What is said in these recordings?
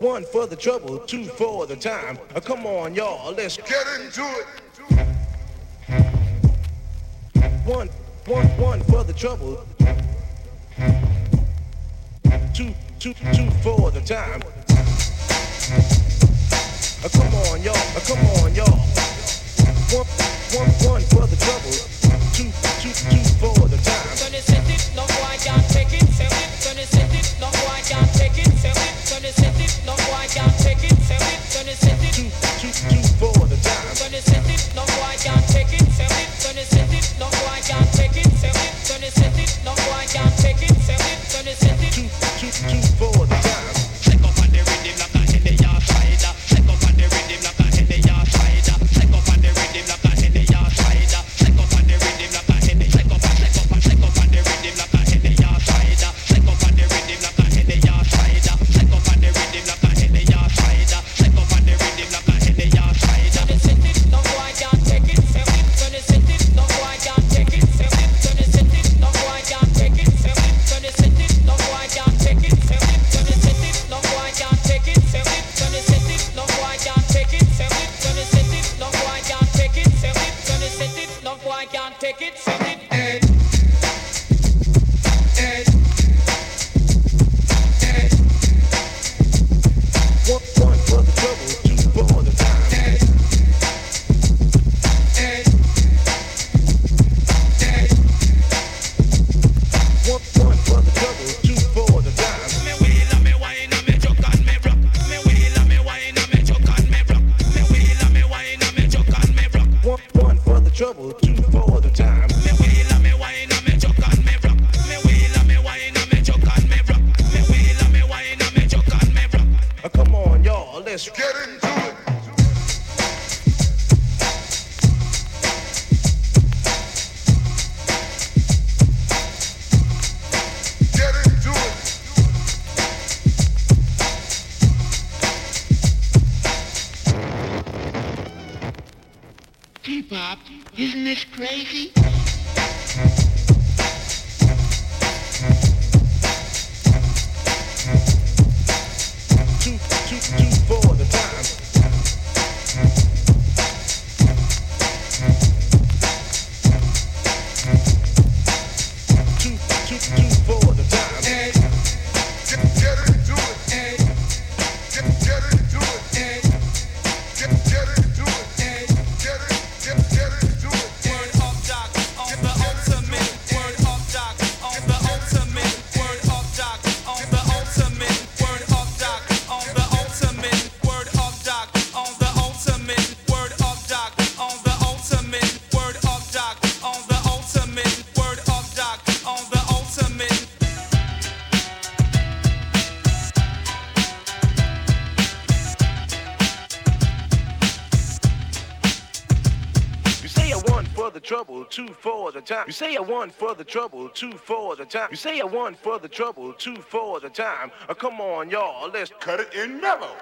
One for the trouble, two for the time. Uh, come on, y'all, let's get into it. One, one, one for the trouble. Two, two, two for the time. Uh, come on, y'all, uh, come on, y'all. One, one, one for the trouble. Two, two, two for the time. Gonna it, no, I can't take it, set it, it. time. You say I want for the trouble, two for the time. You say I want for the trouble, two for the time. Oh, come on, y'all, let's cut it in mellow.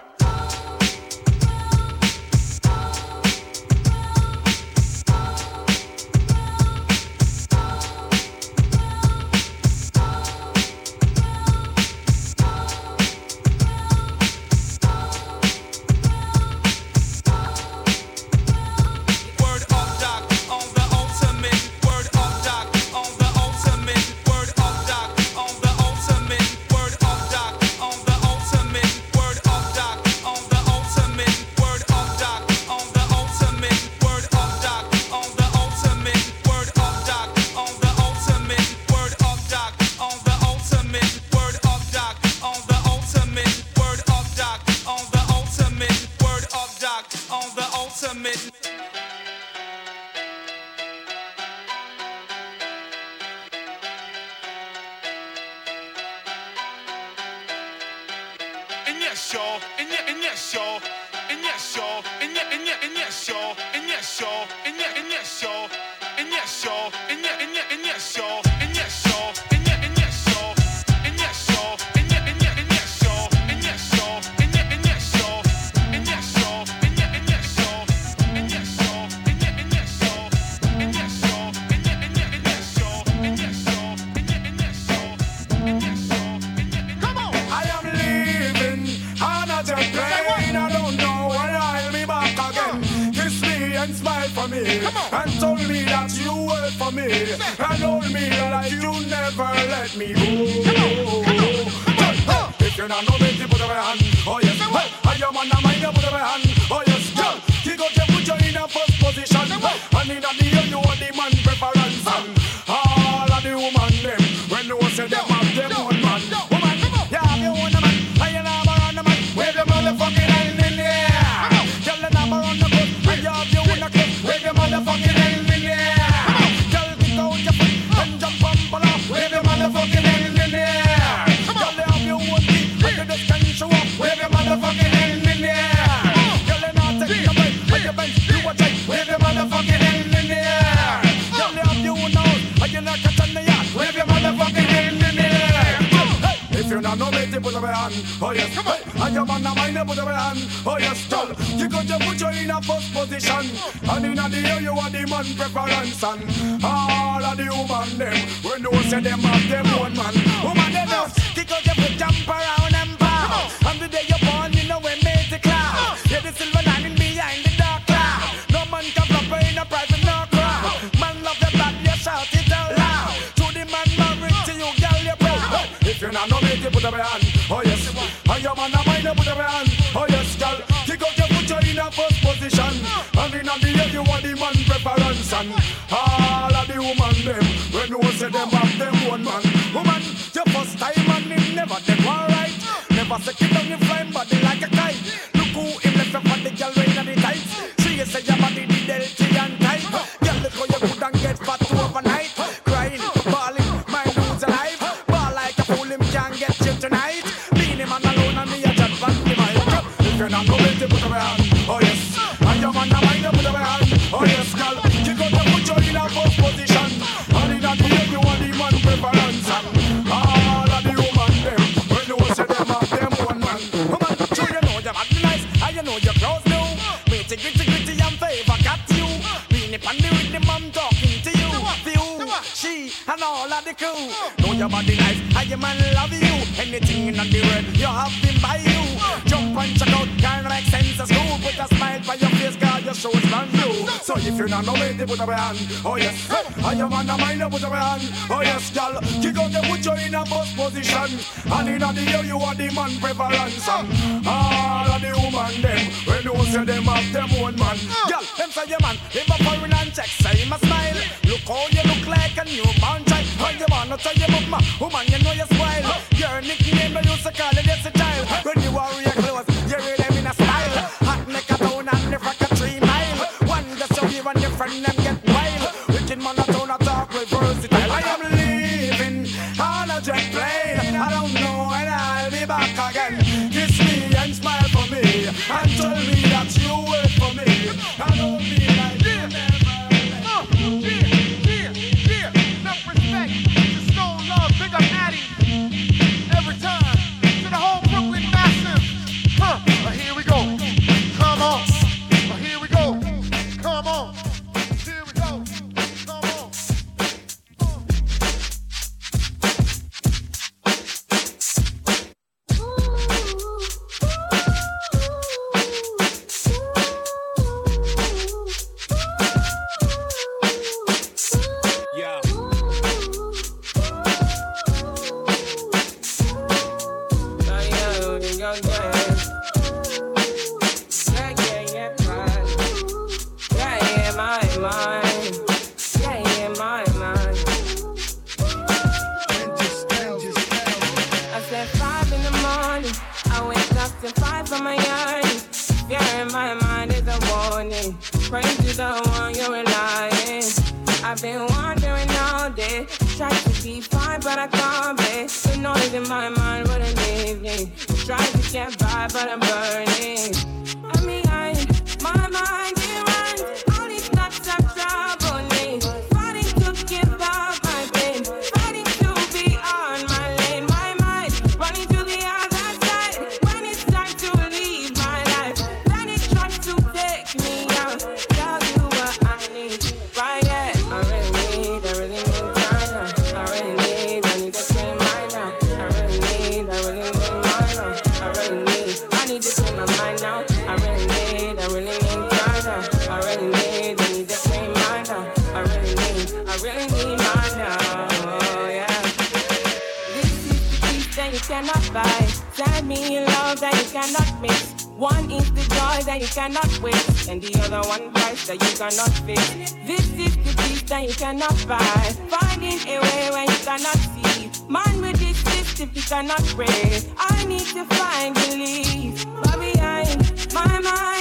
Oh, you hand on. You got your put you in a first position. And in the air you are the man preference and all of the woman them. When no say them have them one man. Woman they just kick out put up your hand. Oh yes, I am on the mind, put up your hand. Oh yes, girl, kick out the put in a first position. And in the year you are the man preference. All of the woman them, when you say them have them own man. Girl, them say your man, live a foreign and check, say him a smile. Look how you look like a newborn child. How you wanna tell your mama, woman, you know you smile. Your nickname, you used to call it, yes, it I need to find relief but behind my mind.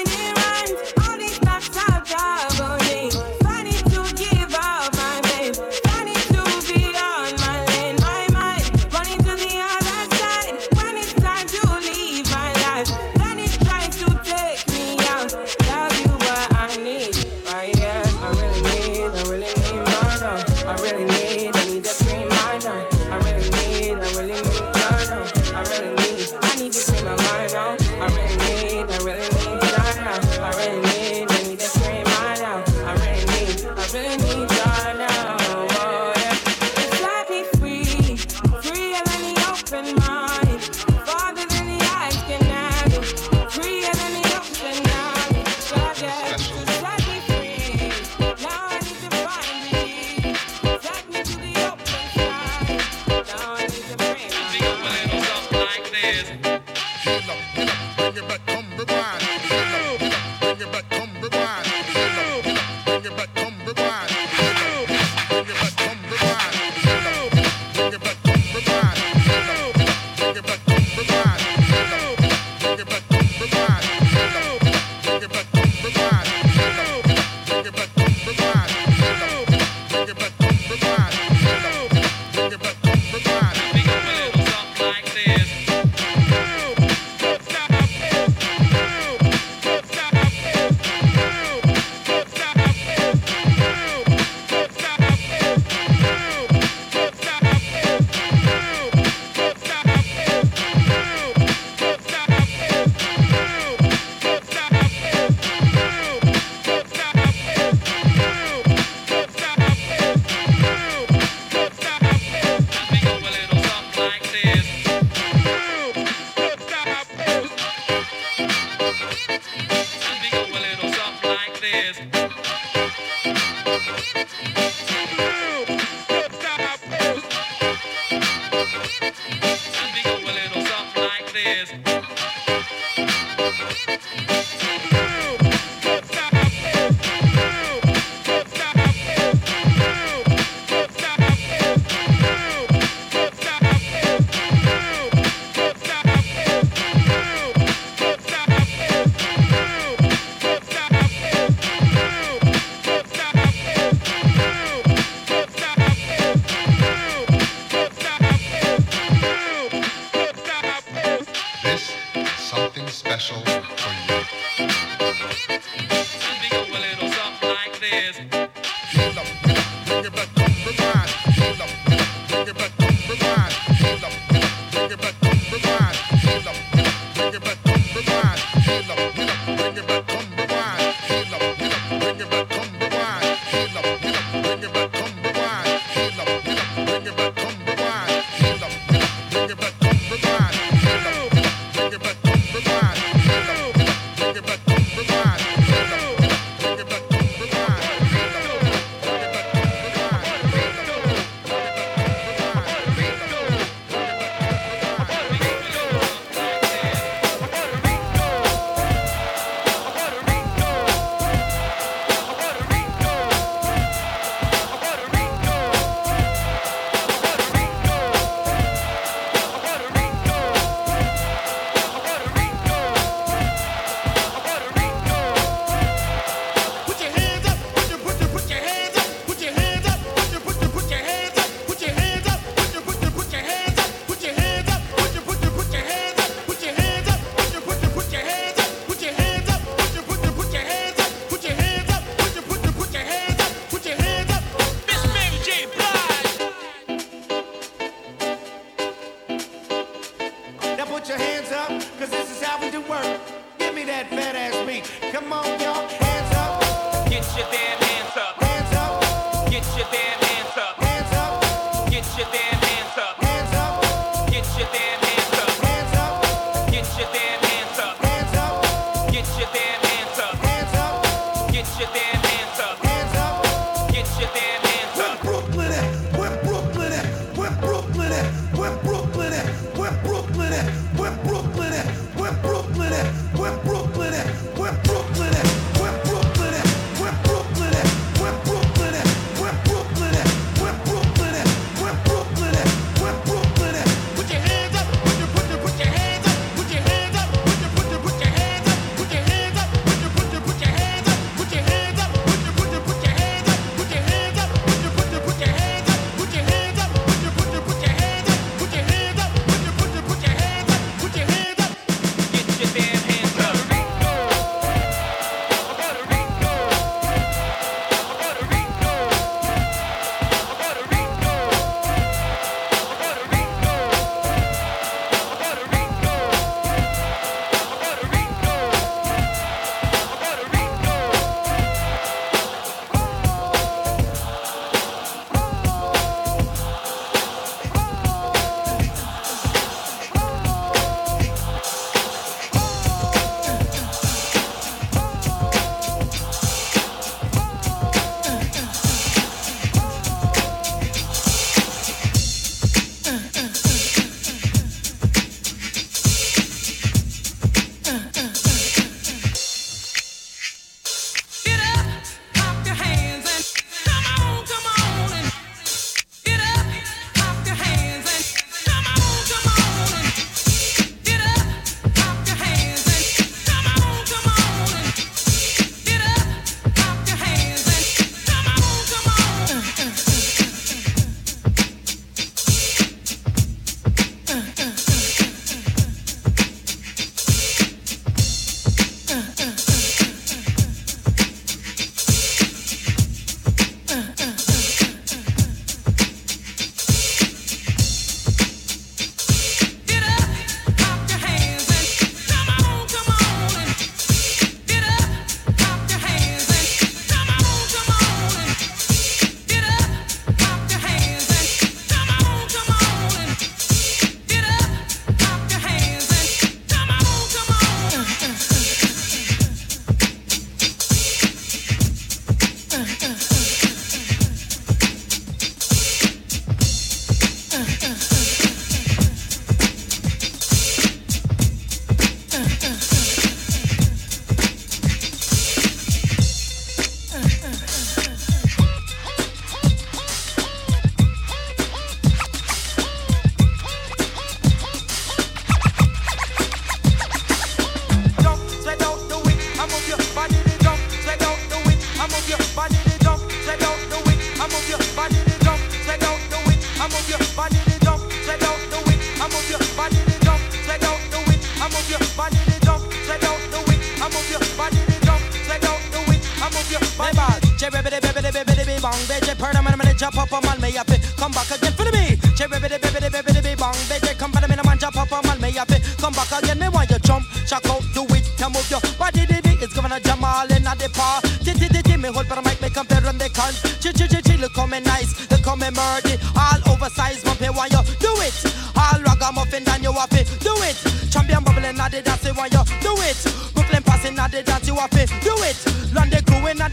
Me, man, jump up on man, me up it. Come back again for me. Cherry bitty bitty bitty bitty bong, bitch. Come for me, man, jump up on man, me up it. Come back again, me want you jump, shock out, do it, can move your body. Did it? It's gonna jam all in the par. Titty titty me hold, but I might make compare on the con. Chi chi chi chi, look coming nice, look coming murdy. All oversized, me want you do it. All ragamuffin, then you have it, do it. Champion bubbling at the dance, want you do it. Brooklyn passing at the dance, you have it, do it. London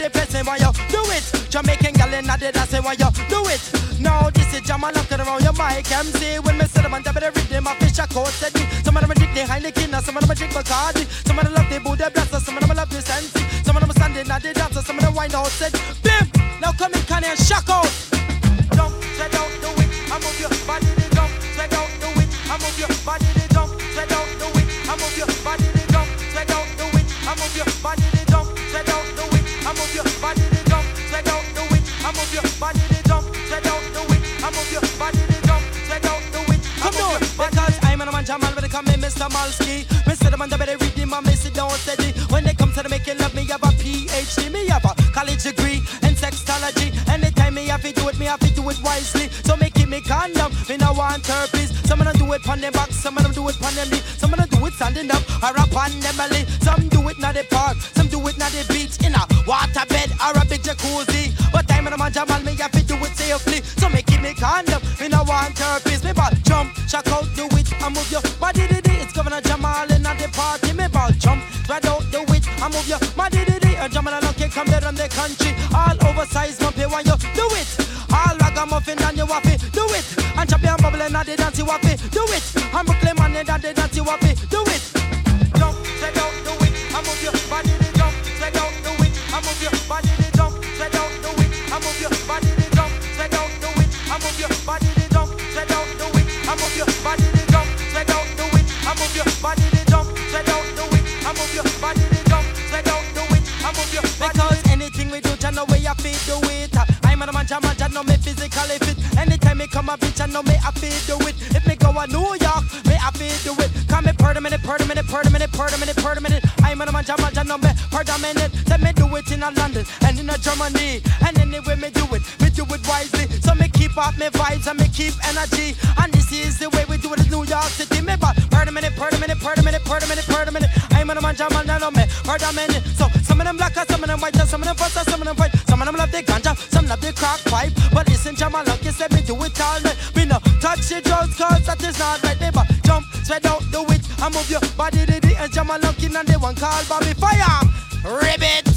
the place, want you do it. Jamaican gal in at the dance, want you do it. Now this is jam and around your mic MC When me sit up and tap the rhythm I fish a coat steady Some of them drink the Heineken Some of them drink Bacardi Some of them love the Buddha Blaster Some of them love the Sensi Some of them standing at the dancer Some of them wine out said Bim! Now come in Kanye and shock out Jamal When they call me Mr. Malski Mr. The better read him and me sit down steady When they come to the making love me have a PhD Me have a college degree in sexology. Anytime me have to do it me have to do it wisely. So make it me condom Me no want herpes. Some of them do it pon them back Some of them do it pon them knee. Some of them do it standing up Or up on them belly. Some do it na the park Some do it na the beach. In a water bed or a big jacuzzi. But I'm in a man Jamal me have to do it safely. So make it me condom Me no want herpes. Me ball jump Shock out move your body did it It's Governor Jamal in at the party Me ball jump Spread out do it I move your body did it And Jamal and come there on the country. All oversized mumpy when you do it. All ragamuffin and you waffy do it. And champion bubbling at the dance waffy do it. And Brooklyn man at the dance waffy physically fit Anytime me come a bitch, I know me I feel do it If me go a New York, me I feel do it Come me per minute, per minute, per minute, per minute, per minute I'm a man, Jah man, Jah know me per minute Let me do it in a London and in a Germany And anyway me do it, me do it wisely So me keep up me vibes and me keep energy And this is the way we do it in New York City Me but per minute, per minute, per minute, per minute, per minute I'm on a man, Jah man, Jah know me per minute So some of them black, some of them white, some of them fuss, some of them white Some of them love the ganja, some love the crack pipe But listen, Jamal, look, you said me do it all night Me no touch the drugs, cause that is not right. Neighbor, jump, spread out, do it And move your body, did it And Jamal looking and they one call Bobby Fire! Ribbit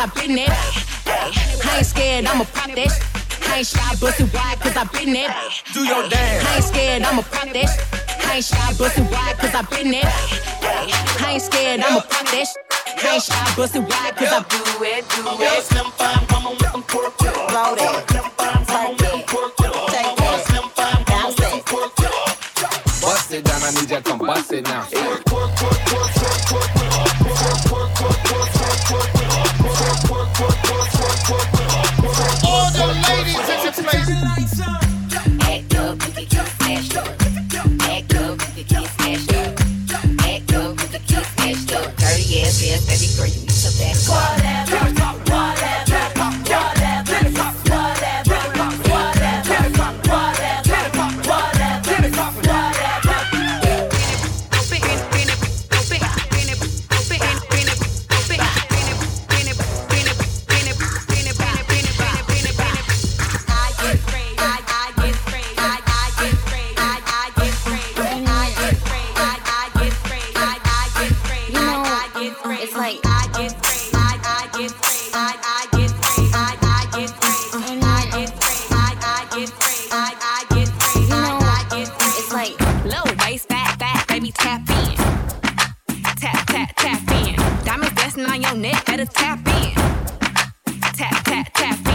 I been there. I ain't scared, I'ma pop that. I ain't shy, bust it wide, cause I been there. Do your dance. I ain't scared, I'ma pop that. I ain't shy, bust it wide, cause I been there. I ain't scared, I'ma pop that. I ain't shy, bust it wide, cause I do it, do it. Slim fine, tap, tap.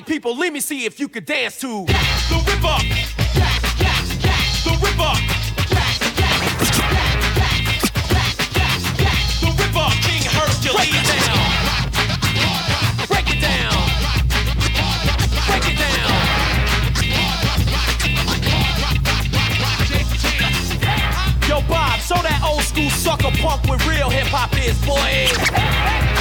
party people, let me see if you could dance to yes, the ripper. Yes, yes, yes, the ripper. Break it down. Break it down. Break it down. Yo, Bob, show that old school sucker punk what real hip hop is, boy.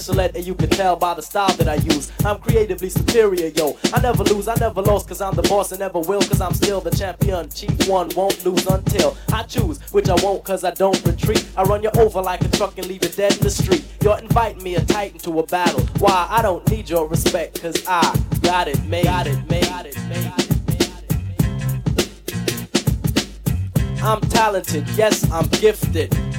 Special ed, and you can tell by the style that I use. I'm creatively superior, yo. I never lose, I never lost, cause I'm the boss and never will, cause I'm still the champion. Chief one won't lose until I choose, which I won't, cause I don't retreat. I run you over like a truck and leave you dead in the street. You're inviting me a titan to a battle. Why? I don't need your respect, cause I got it made. Got it made. Got it made. I'm talented, yes, I'm gifted.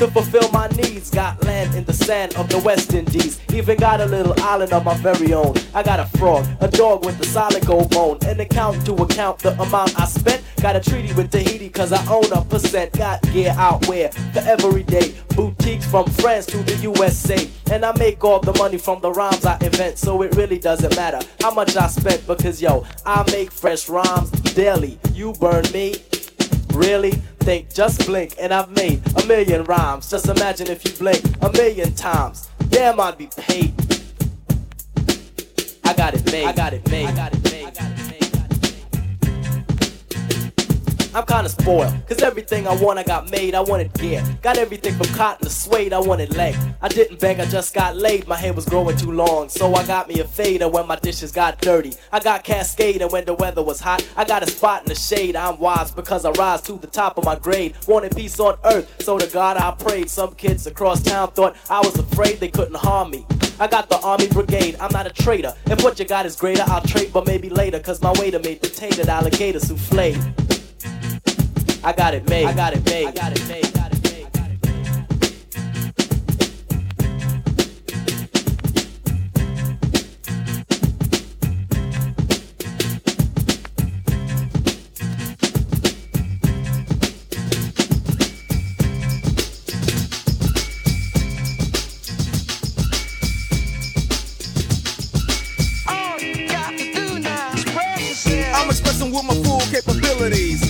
To fulfill my needs, got land in the sand of the West Indies. Even got a little island of my very own. I got a frog, a dog with a solid gold bone. An account to account the amount I spent. Got a treaty with Tahiti, cause I own a percent. Got gear out where for every day. Boutiques from France to the USA. And I make all the money from the rhymes I invent. So it really doesn't matter how much I spent. Because yo, I make fresh rhymes daily. You burn me. Really? Think, just blink, and I've made a million rhymes. Just imagine if you blink a million times. Damn, I'd be paid. I got it made. I got it made. I got it made. I'm kinda spoiled, cause everything I want I got made, I wanted gear. Got everything from cotton to suede, I wanted leg. I didn't beg, I just got laid, my hair was growing too long. So I got me a fader when my dishes got dirty. I got cascade and when the weather was hot. I got a spot in the shade, I'm wise because I rise to the top of my grade. Wanted peace on earth, so to God I prayed. Some kids across town thought I was afraid they couldn't harm me. I got the army brigade, I'm not a traitor. If what you got is greater, I'll trade, but maybe later. Cause my waiter made potato alligator souffle. I got it made. I got it made. I got it made. Got it made. Got it made. I'm expressing with my full capabilities.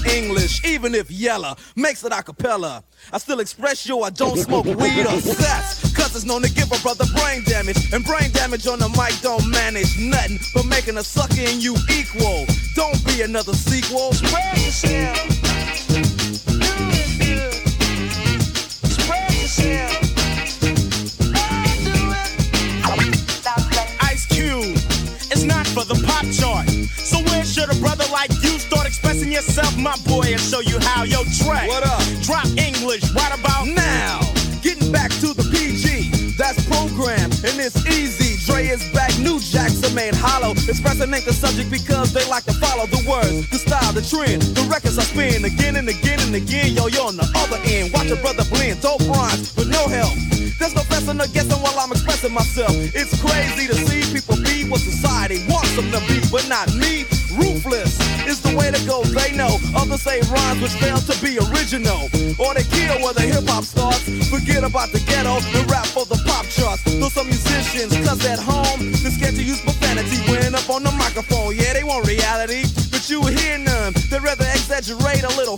English, even if Yella makes it a cappella. I still express yo, I don't smoke weed or sex. Cause it's known to give a brother brain damage. And brain damage on the mic don't manage nothing but making a sucker in you equal. Don't be another sequel. Spread yourself. Spread yourself. Ice Cube, it's not for the pop chart. So where should a brother like expressing yourself, my boy, and show you how? Yo, Dre, What up? Drop English right about now. Getting back to the PG, that's program, and it's easy. Dre is back, new jacks are made hollow. Expressing ain't the subject because they like to follow the words, the style, the trend. The records I spin again and again and again. Yo, you're on the other end. Watch your brother blend, dope rhymes with no help. There's no fessing or guessing while I'm expressing myself. It's crazy to see people be what society wants them to be, but not me. They know. Others say rhymes which fail to be original. Or they kill where the hip hop starts. Forget about the ghetto and rap for the pop charts. Though some musicians, cause at home, they're scared to use profanity when up on the microphone. Yeah, they want reality, but you hear none. They'd rather exaggerate a little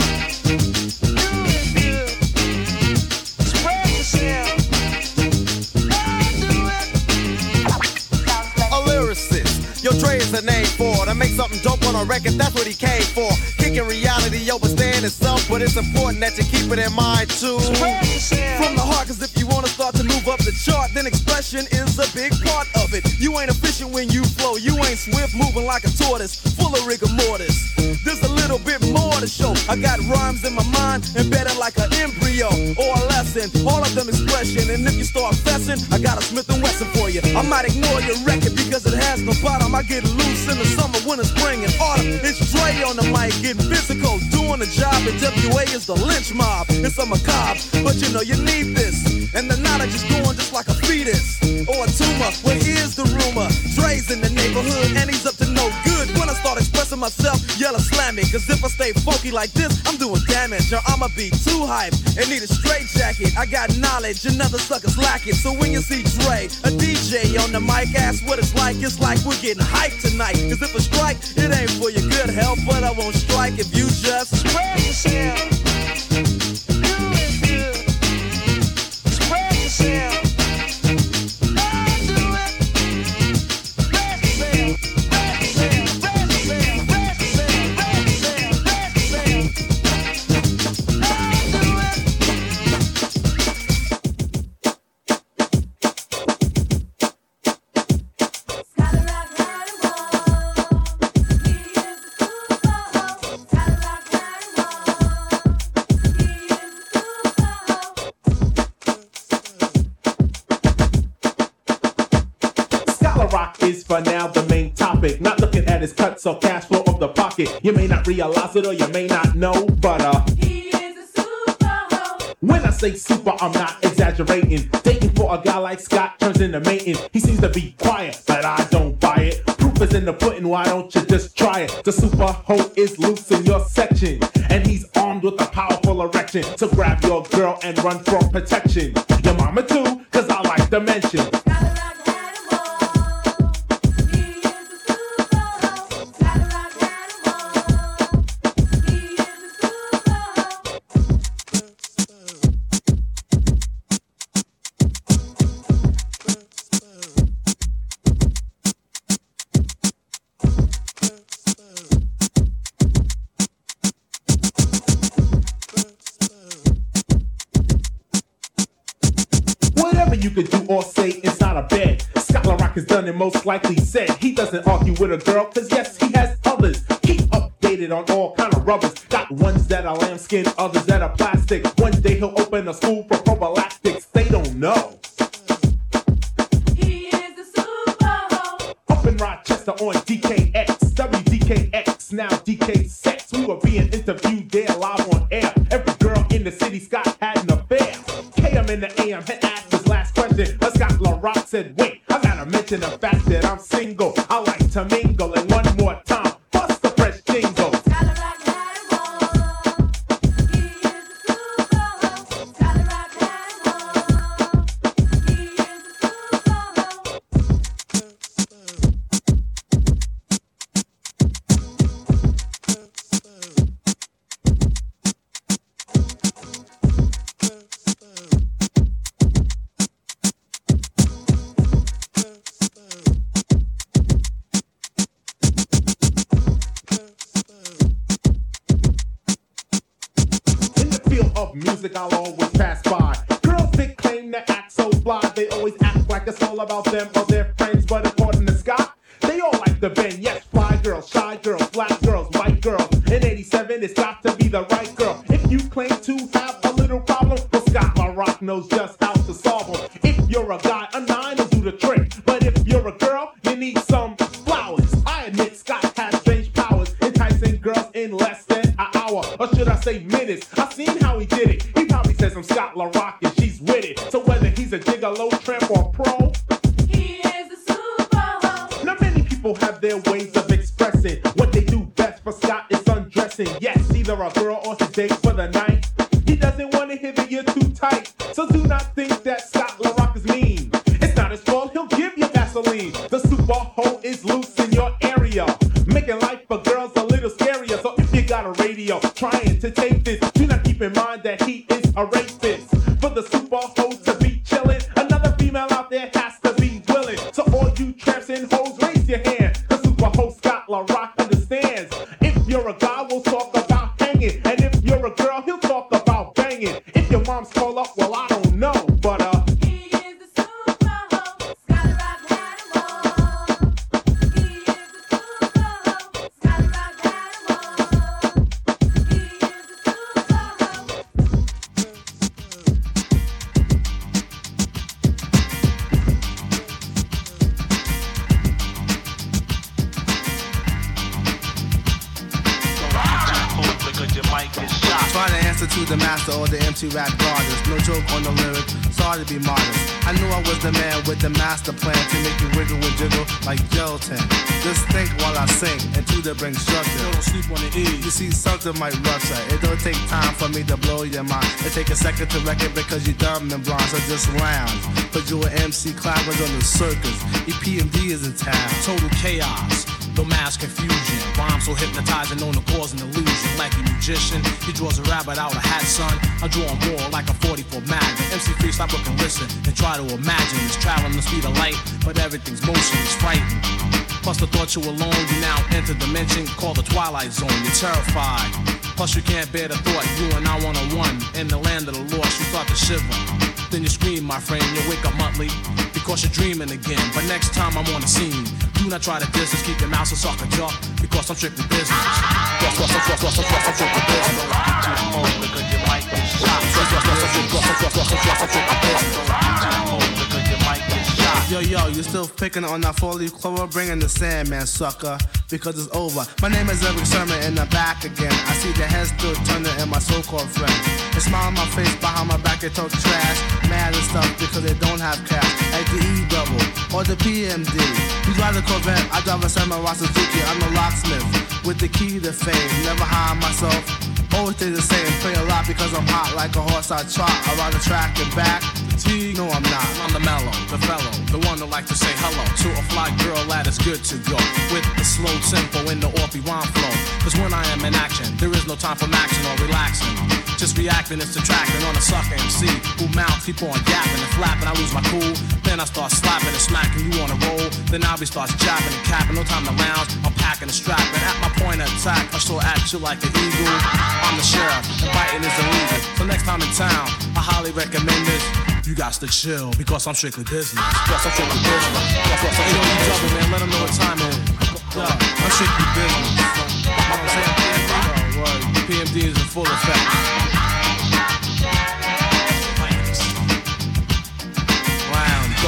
Yo, Dre is the name for to make something dope on a record. That's what he came for. Kicking reality, staying itself. But it's important that you keep it in mind too. From the heart, cause if you wanna start to move up the chart, then expression is a big part of it. You ain't efficient when you flow, you ain't swift moving like a tortoise, full of rigor mortis. Bit more to show. I got rhymes in my mind, embedded like an embryo or a lesson. All of them expression, and if you start fessing, I got a Smith and Wesson for you. I might ignore your record because it has no bottom. I get loose in the summer, winter, spring, and autumn. It's Dre on the mic, getting physical, doing the job. And WA is the lynch mob. It's a macabre, but you know you need this. And the knowledge is going just like a fetus or a tumor. Well, here's the rumor: Dre's in the neighborhood, and he's up to no good. Myself, yell or slam me. Cause if I stay funky like this, I'm doing damage. Or I'ma be too hype and need a straight jacket. I got knowledge, another suckers lack it. So when you see Dre, a DJ on the mic, ask what it's like. It's like we're getting hyped tonight. Cause if a strike, it ain't for your good health. But I won't strike if you just spread yourself. For now the main topic. Not looking at his cuts or cash flow of the pocket. You may not realize it or you may not know, but uh. He is a super when I say super, I'm not exaggerating. Dating for a guy like Scott turns into mating. He seems to be quiet, but I don't buy it. Proof is in the pudding, why don't you just try it? The super hoe is loose in your section, and he's armed with a powerful erection. So grab your girl and run for protection. Your mama too, cause I like to mention. Whatever you or say inside a bed. Scott La Rock has done it most likely said. He doesn't argue with a girl, cause yes, he has others. Keep updated on all kind of rubbers. Got ones that are lambskin, others that are plastic. One day he'll open a school for prophylactics. They don't know. He is a super Up in Rochester on DKX, WDKX, now DK Sex. We were being interviewed there live on air. Every girl in the city, Scott had an affair. KM in the AM had asked question. A Scott La Rock said, wait, I gotta mention the fact that I'm single. I like to mingle, music, I'll always pass by. Girls that claim to act so fly, they always act like it's all about them or their friends. But according to Scott, they all like the bend. Yes, fly girls, shy girls, black girls, white girls. In 87, it's got to be the right girl. If you claim to have a little problem, well, Scott La Rock knows just how to solve them. If you're a guy, a nine will do the trick. But if you're a girl, you need some flowers. I admit Scott has strange powers, enticing girls in less than an hour, or should I say minutes? I've seen how he did it. Says I'm Scott La Rock and she's with it. So whether he's a gigolo, tramp, or pro, he is a super Now many people have their ways of expressing what they do best. For Scott, it's undressing. Yes, either a girl or to date for the night. He doesn't want to hear that you're too tight. So do not think that Scott La Rock is mean. It's not his fault. He'll give you Vaseline. The super hoe is loose in your area, making life for girls a little scarier. So if you got a radio trying to take this, that he is a rapist. For the super hoe to be chilling, another female out there has to be willing. So all you tramps and hoes, raise your hand. The super hoe Scott La Rock understands. If you're a guy, we'll talk about hanging, and if you're a girl, he'll talk about banging. If your mom's call up, well I master or the MC rap goddess. No joke on the lyric, sorry to be modest. I knew I was the man with the master plan to make you wiggle and jiggle like gelatin. Just think while I sing and to the bring structure. Don't sleep on the E. You see, something might rupture. It don't take time for me to blow your mind. It take a second to record because you dumb and blind, so just lounge. Put you an MC clappers on the circus. EPMD is in town. Total chaos, no mass confusion. Rhymes so hypnotizing, known to cause an illusion. Like a magician, he draws a rabbit out of hat, son. I draw a more like a 44 Magnum. MC free, stop, look and listen, and try to imagine. It's traveling the speed of light, but everything's motion is frightened. Plus the thought you alone, you now enter dimension called the twilight zone. You're terrified. Plus you can't bear the thought you and I one on one in the land of the lost. You start to shiver. Then you scream, my friend. You wake up monthly because you're dreaming again. But next time I'm on the scene, do not try to distance, keep your mouth so soft and jump, because I'm strictly business. Cross, cross, cross, cross, cross, cross, I'm. Too small because you might be shot. Cross, cross, cross, cross, cross, cross, cross, cross, I'm strictly business. Yo, yo, you still picking on that four leaf clover? Bringing the Sandman, sucker, because it's over. My name is Erick Sermon, and I'm back again. I see the head still turning, and my so called friend. They smile on my face behind my back, they talk trash, mad and stuff because they don't have cash. Like the E double or the PMD. You drive a Corvette, I drive a Samurai Suzuki. I'm a locksmith with the key to fame. Never hire myself. Always stay the same, play a lot because I'm hot like a horse I trot around the track and back. T, no I'm not. I'm the mellow, the fellow, the one that like to say hello to a fly girl that is good to go. With the slow tempo and the orpy rhyme flow. Cause when I am in action, there is no time for maxing or relaxing. Just reacting is subtracting on a sucker MC who mouth keep on yapping and flapping. I lose my cool, then I start slapping and smacking you on a roll. Then I'll be starts jabbing and capping, no time to lounge. I'm packing and strapping. At my point of attack, I still at you like an eagle. I'm the sheriff, and biting is illegal. So next time in town, I highly recommend this. You got to chill because I'm strictly business. Plus I'm strictly business. Plus, plus, hey, don't you double, man. Let them know what time it is. I'm strictly business. You know what I'm saying? Oh. PMD is in full effect.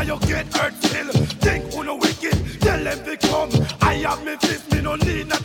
can you get hurt still? Think who no wicked, tell them they come. I have me fist, me no need no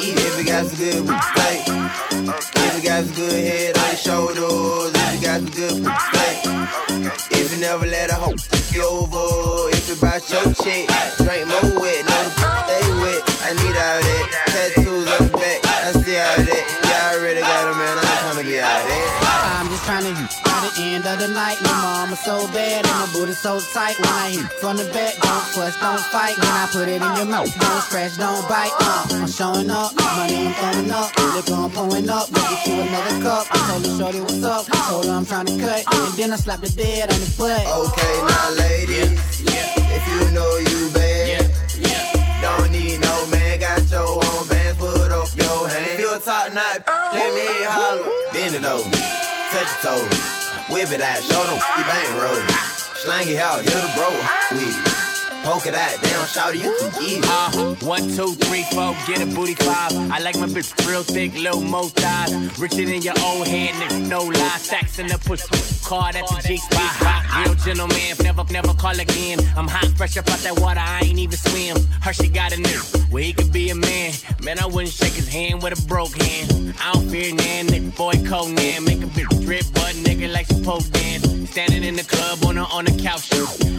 If every guy's a good one. Booty so tight. When I hit from the back, don't fuss, don't fight. When I put it in your mouth, don't scratch, don't bite. Uh, I'm showing up, money I'm throwing up, liquor I'm pouring up. Go get you another cup. I told her shorty what's up. I told her I'm trying to cut, and then I slapped the dead on the butt. Okay, now ladies, yeah. if you know you bad, yeah. Yeah. don't need no man, got your own bands, put up your hand. If you a top knot, let me hear you holler. Bend it over, touch your toes, whip it out, show them you bang roll. Slang it out, you're the bro. We poke it out, down, shout you can get it. Uh, one, two, three, four, get a booty five. I like my bitch real thick, little mo thighs. Richer than your old hand, nigga, no lie. Stacks in the push, card at the G spot. Real gentleman, never, never call again. I'm hot, fresh up out that water, I ain't even swim. Her, she got a new, where he could be a man. Man, I wouldn't shake his hand with a broke hand. I don't fear nan, nigga, boy, Conan. Make a bitch drip, but nigga like she poke dance. Standing in the club on the, on the couch,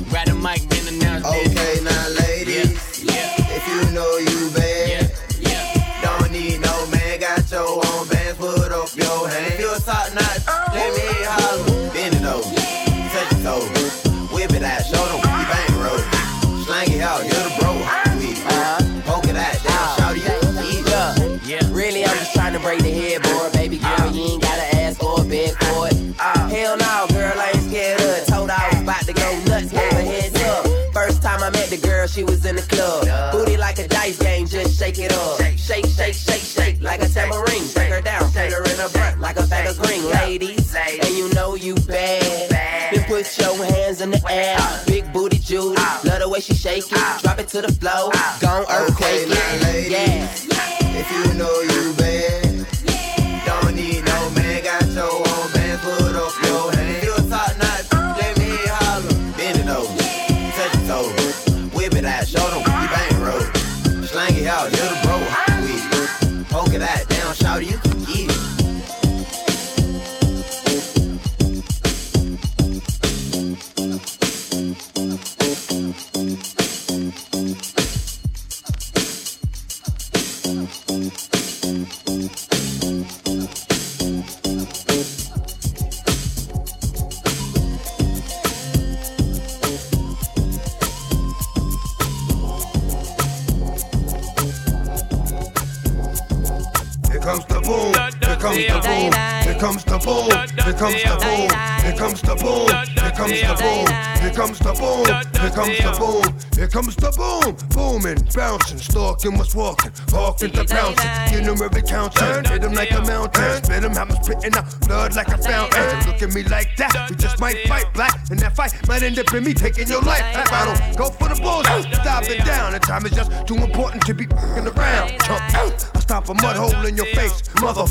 grab the mic, then announce this. Okay, now ladies, if you know you bad, don't need no man, got your own bands, put up your hand. If you a top knot, it up. Shake, shake, shake, shake, like a tambourine. Break her down, put her in her front like a bag of green. Ladies, and you know you bad. Then put your hands in the air. Big booty Judy, love the way she shake it. Drop it to the floor, gon' earthquake it. ladies, Yeah. if you know you bad, don't need no man, got your own bands, put up your hand. If you a top knot, let me holler. Bend it over, touch whip it out, show them you bang roll. Slang it out, comes the boom. Here comes the boom. Here comes the boom. Here comes the boom. Here comes the boom. Here comes the boom. Here comes the boom. Booming, bouncing, stalking, what's walking, walking to pouncing. Get them every counting. Hit them like a mountain. Spit them, I'm spitting out blood like a fountain. Look at me like that. We just might fight black, and that fight might end up in me taking your life. If I don't go for the bulls, stop it down. The time is just too important to be fucking around. Chump. I stop a mud hole in your face, mother.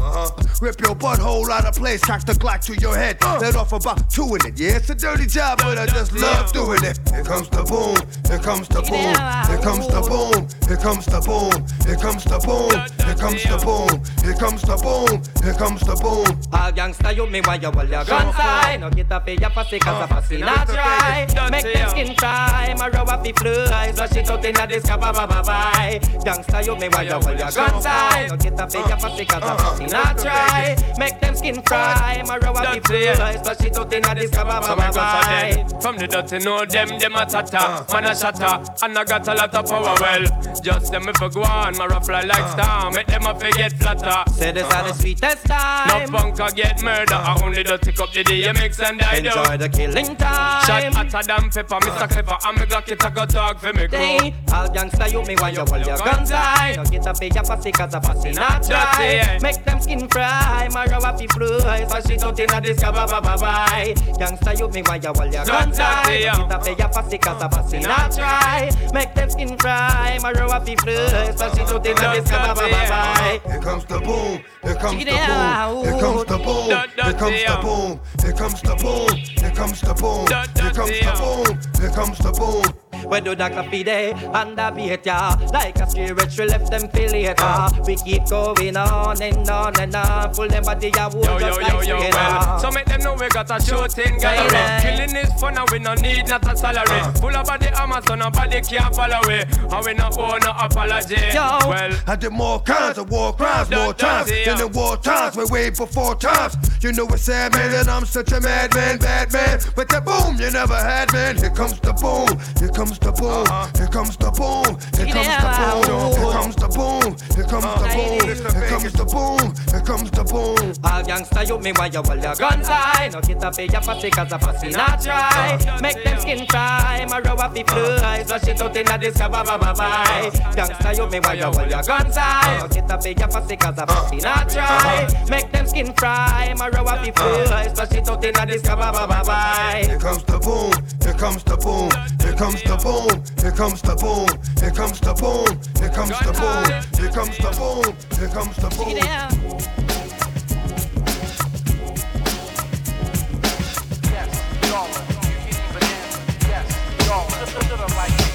Rip your butthole out of place, cock the Glock to your head. Let off about two in it. Yeah, it's a dirty job, but I just love doing it. Here comes the boom, here comes the boom, here comes the boom, here comes the boom, here comes the boom, here comes the boom, here comes the boom, here comes the boom. All gangsta you me why you hold your gun side No get up for your pussy cause a pussy not try Make them skin try My row up the fly Flush it out inna this ba ba ba bye. Gangsta you me why you hold your gun side No get up for your pussy cause a pussy not try Make them skin fry. My row up the fly Flush it out inna this ba ba So ba I got bye a dead From the dirty know them, them a tata uh. Man a shatter And I got a lot of power well. Just them if I go on My rough fly like uh. star. Make them a forget flatter. Say this are the sweetest time. No punk get murder. I only do take up the DMX and I do. Enjoy the killing time. Shot hotter than pepper Mr. Clever. And me Glock it a go dog for me Day, crew all gangsta you me why you hold your guns high? No get up for your pussy cause a pussy not Dirty, try yeah. Make them skin fry. My row blue eyes And she out inna the sky, bye bye bye Gangsta you me why you all your gun tie Get up there fussy cause a fussy not try Make them in crime, a row of the blue eyes And she inna the sky, bye bye bye Here comes the boom, here comes the boom Here comes the boom, here comes the boom Here comes the boom, here comes the boom Here comes the boom, here comes the boom. Where do the coffee day and the beat ya Like a spirit we left them feel later We keep going on and on and on Pull them body ya wood Yo, just yo, like yo, yo, well. So make them know we got a shooting gallery. Yeah. Killing is fun and we no need not a salary. Full of body armor, so nobody can follow we. And we no owe no apology. Well, I did more kinds of war crimes, more Don't- don't times say, than yeah. in war times. We way before times. You know it's sad, man, that I'm such a madman, bad man. But the boom, you never had, man. Here comes the boom. Here comes the boom. Here comes the boom. Here comes the boom. Here comes the boom. Here comes the boom. Here comes the boom. Here comes the boom. All gangsta you me why you hold your guns high No get up pay your fussy cause a fussy not try Make them skin cry My row happy fly So shit out inna this car bye bye bye bye Gangsta you me why you hold your guns high No get up pay your fussy cause a fussy not try Make them skin cry My row happy fly So shit out inna this car bye bye bye bye Here comes the boom. Here comes the boom. Here comes the boom. Here comes the boom. Here comes the boom. Here comes the boom. Here comes the boom. Here comes the boom.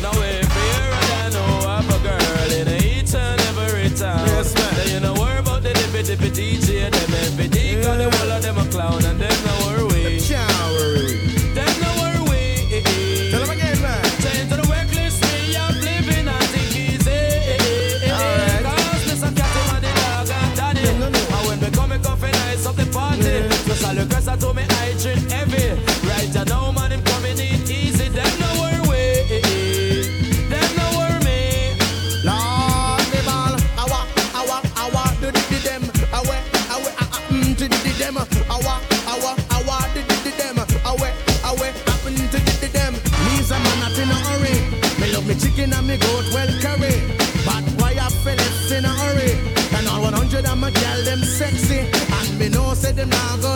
Now if you're I know have a girl in each and every town. Yes, man. Then you know worry about the dippy dippy DJ, and them every day, cause the whole of them a clown and them All the told me I drink heavy. Right now, man, him coming in easy. Them no worry. Them no worry me. Lord, the ball, awa, awa, awa, do di di dem, awe, awe, ah, ah, mm, di di dem, awa, awa, awa, do di di dem, awe, awe, happen to di di dem. Me's a man up in a hurry. Me love me chicken and me goat well curry. But why I Phillips in a hurry? And all 100 of my gal them sexy. And me know say them not gonna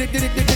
did it, did it, did it.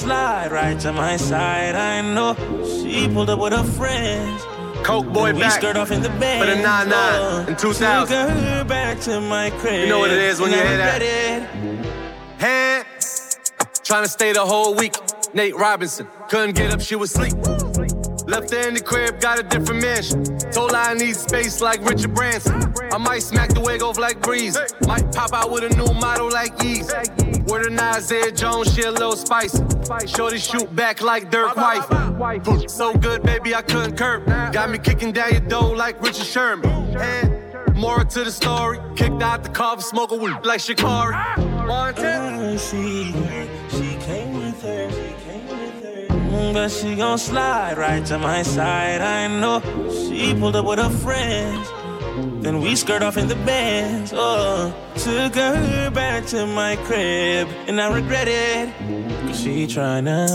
Slide right to my side. I know she pulled up with her friends. Coke boy we back skirt off in the bed. for the 9-9 in 2000. Took her back to my crib. You know what it is when you hear that. Hand. Trying to stay the whole week. Nate Robinson. Couldn't get up, she was asleep. Left her in the crib, got a different mansion. Told her I need space like Richard Branson. I might smack the wig off like Breeze. Might pop out with a new model like Yeez. Word of Isaiah Jones, she a little spicy. Shorty shoot back like Dirk White. So good, baby, I couldn't curb. Got me kicking down your door like Richard Sherman. And more to the story. Kicked out the car for smoking weed like Sha'Carri. Uh, she, she came with her. But she gon' slide right to my side. I know she pulled up with her friends. Then we skirt off in the bands. Oh, took her back to my crib, and I regret it. Cause she tryna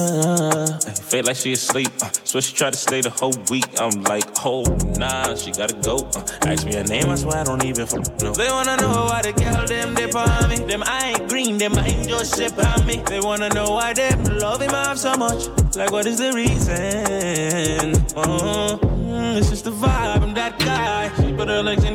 feel like she asleep. Uh, so she tried to stay the whole week. I'm like, oh nah, she gotta go. Uh, ask me her name, I swear I don't even know. They wanna know why the girl them dip on me. Them I ain't green, them I ain't just sip on me. They wanna know why them love him off so much. Like what is the reason? Oh, mm, it's just the vibe. I'm that guy. She put her legs in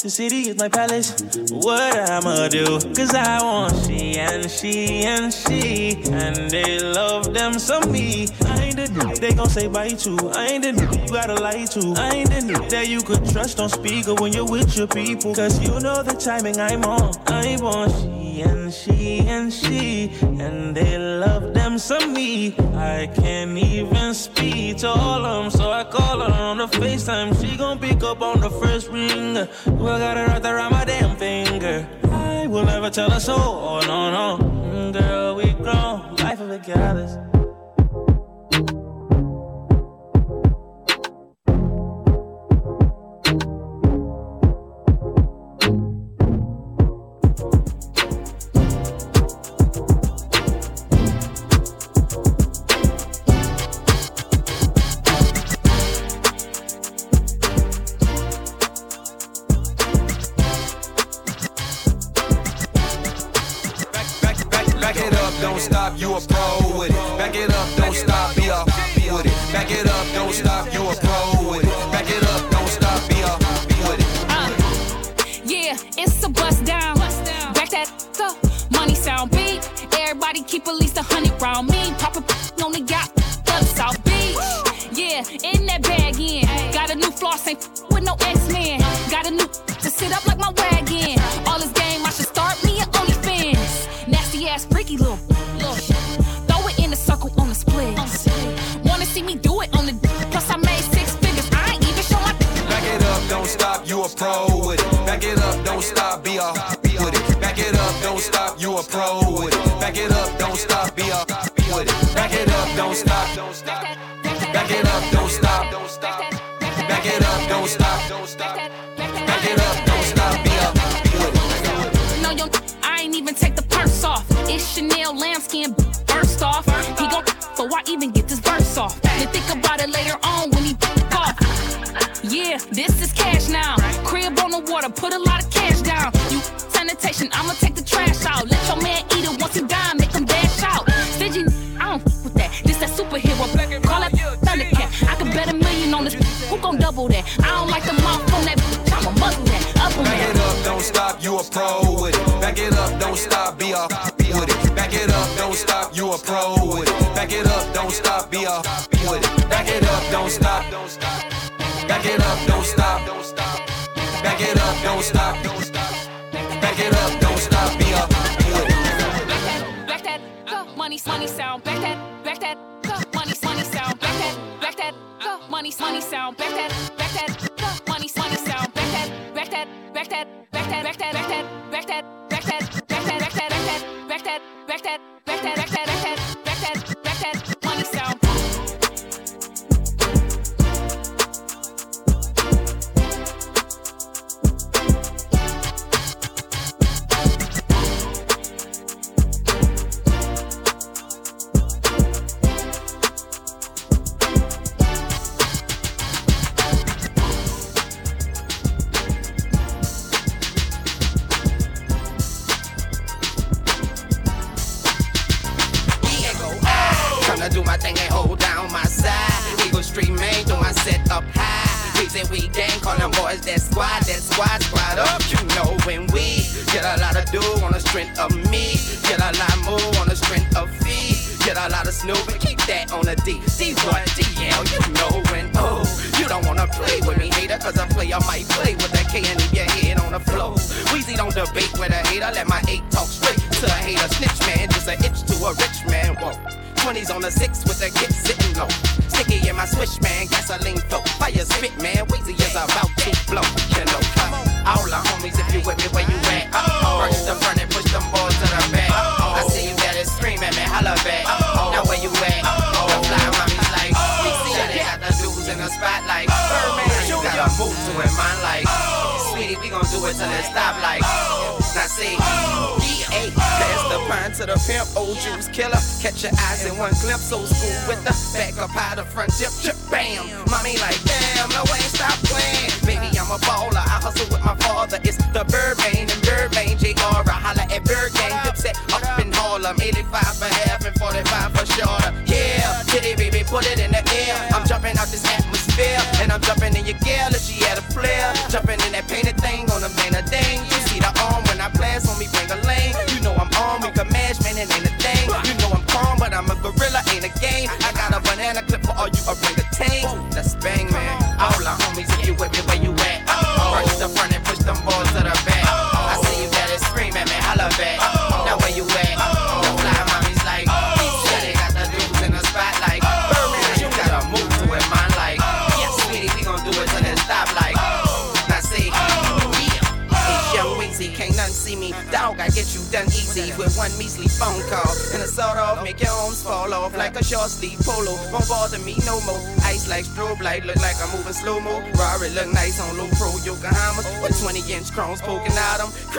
The city is my palace. What I'ma do? Cause I want she and she and she. And they love them some me. I ain't the new they gon' say bye to. I ain't the new you gotta lie to. I ain't the new that you could trust on speaker when you're with your people. Cause you know the timing I'm on. I want she and she and she. And they love them some me. I can't even speak to all of them. So I call her on the FaceTime. She gon' pick up on the first ring. Never got it wrapped around my damn finger. I will never tell a soul, oh no, no. Girl, we grown, life of a goddess.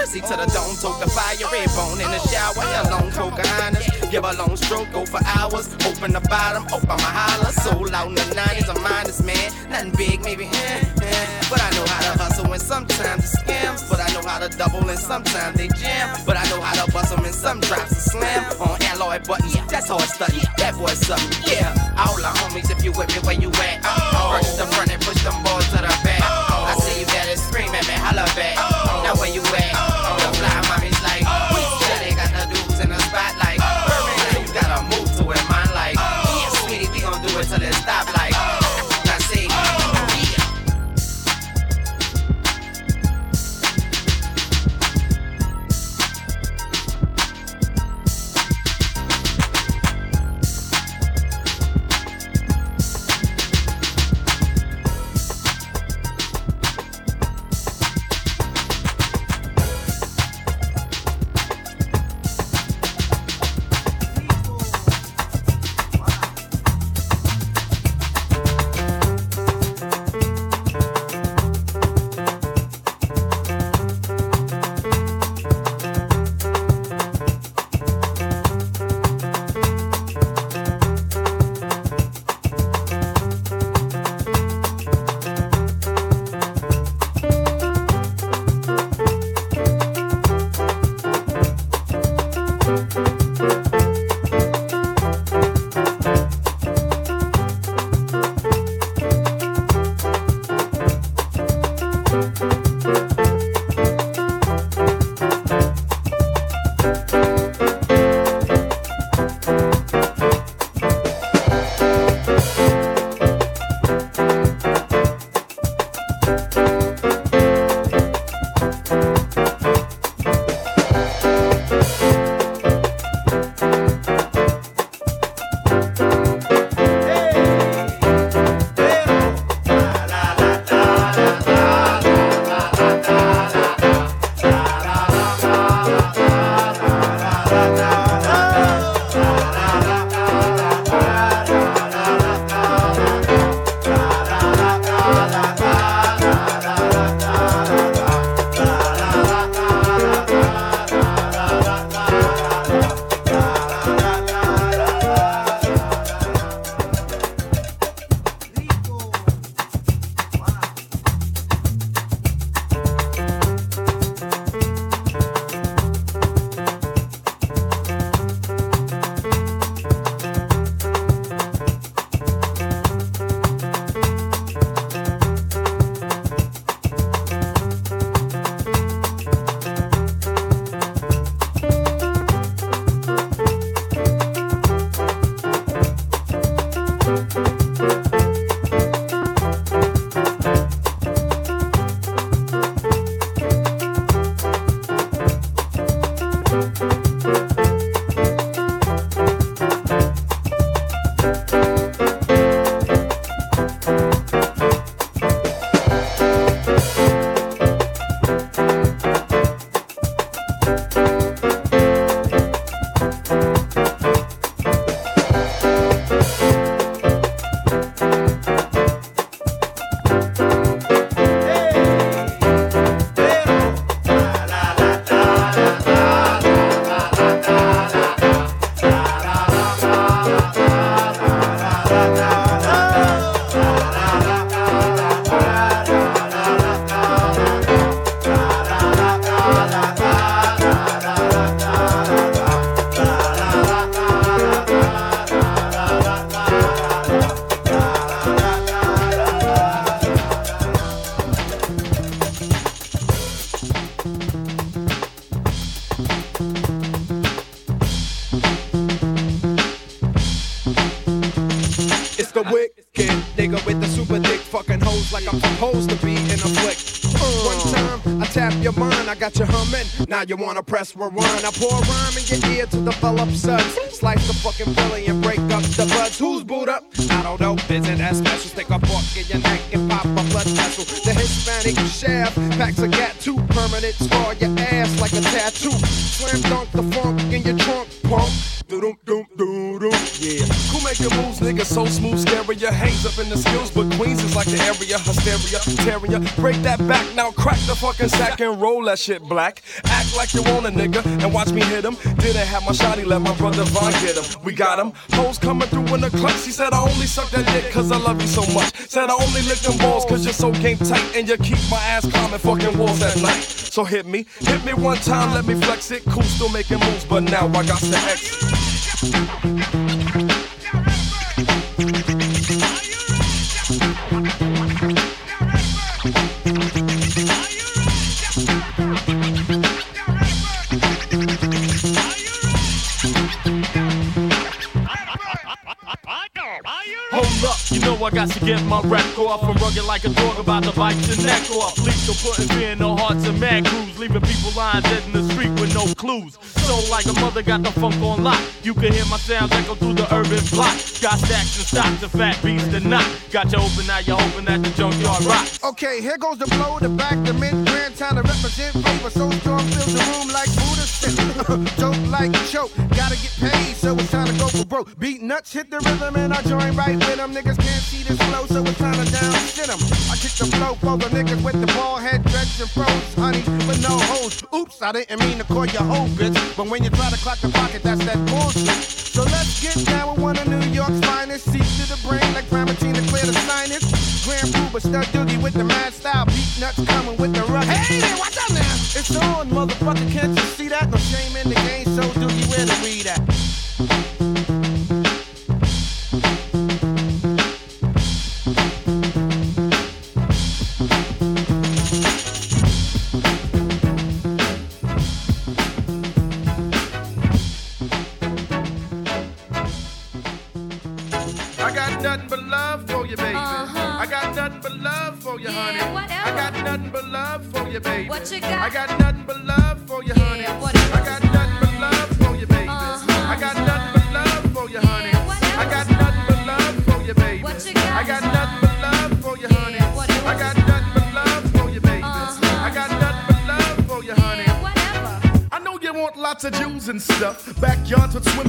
Chrissy to the dome, took the fire, red bone in the shower. Yeah, long Pocahontas. Give a long stroke, go for hours. Open the bottom, open my holler. Sold out in the 90s, I'm man. Nothing big, maybe. But I know how to hustle and sometimes it's scams. But I know how to double and sometimes they jam. But I know how to bust them and some drops and slam. On alloy buttons, that's how hard study. That boy's something, yeah. All the homies, if you with me, where you at? Oh. First the front and push them boys to the Now you wanna press rewind. I pour rhyme in your ear to develop suds. Slice the fucking belly and break up the buds. Who's boot up? I don't know. Isn't that special? Stick a fork in your neck and pop a blood vessel. The Hispanic shaft packs a gat two permanent scar your ass like a tattoo. Slam dunk the funk in your trunk, punk. Doom, doom, doom, doom, yeah. Who make your moves, nigga, so smooth, scary. Your hangs up in the skills, but like the area. Hysteria, ya. Break that back, now crack the fucking sack and roll that shit black. Act like you want a nigga and watch me hit him. Didn't have my shotty, let my brother Von get him. We got him. Hoes coming through in the clutch. He said, I only suck that dick cause I love you so much. Said, I only lick them balls cause you're so game tight and you keep my ass climbing fucking walls at night. So hit me, hit me one time, let me flex it. Cool, still making moves, but now I got to exit. Got to get my rep off. I'm rugged like a dog about to bite your neck off. Please don't put fear in the hearts of mad crews, leaving people lying dead in the street with no clues. So like a mother got the funk on lock. You can hear my sounds echo through the urban block. Got stacks and stocks, of fat beats to knock. Got you open, now you're hoping that the junkyard rock. Okay, here goes the blow, the back, the mint, grand time to represent flavor. So strong, fills the room like Buddha. Dope like choke, gotta get paid, so it's time to broke. Beatnuts, hit the rhythm, and I join right with them. Niggas can't see this flow, so it's to down shit them. I kick the flow for the niggas with the ball head, dreads and froze, honey, with no hoes. Oops, I didn't mean to call you hoe, bitch. But when you try to clock the pocket, that's that bullshit. So let's get down with one of New York's finest. Seat to the brain like Primatene to clear the sinus. Grand Puba, stud doogie with the mad style. Beatnuts coming with the rugged. Hey there, watch out now. It's on, motherfucker, can't you see that? No shame in the game, so With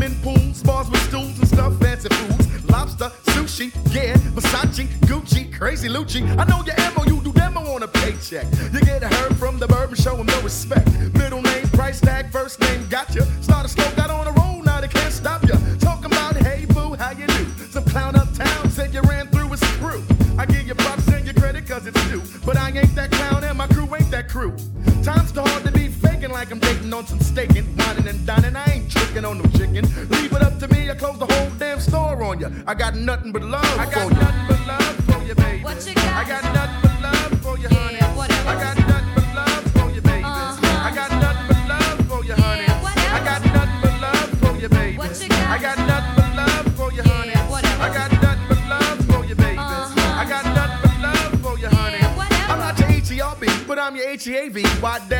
H-E-A-V. Y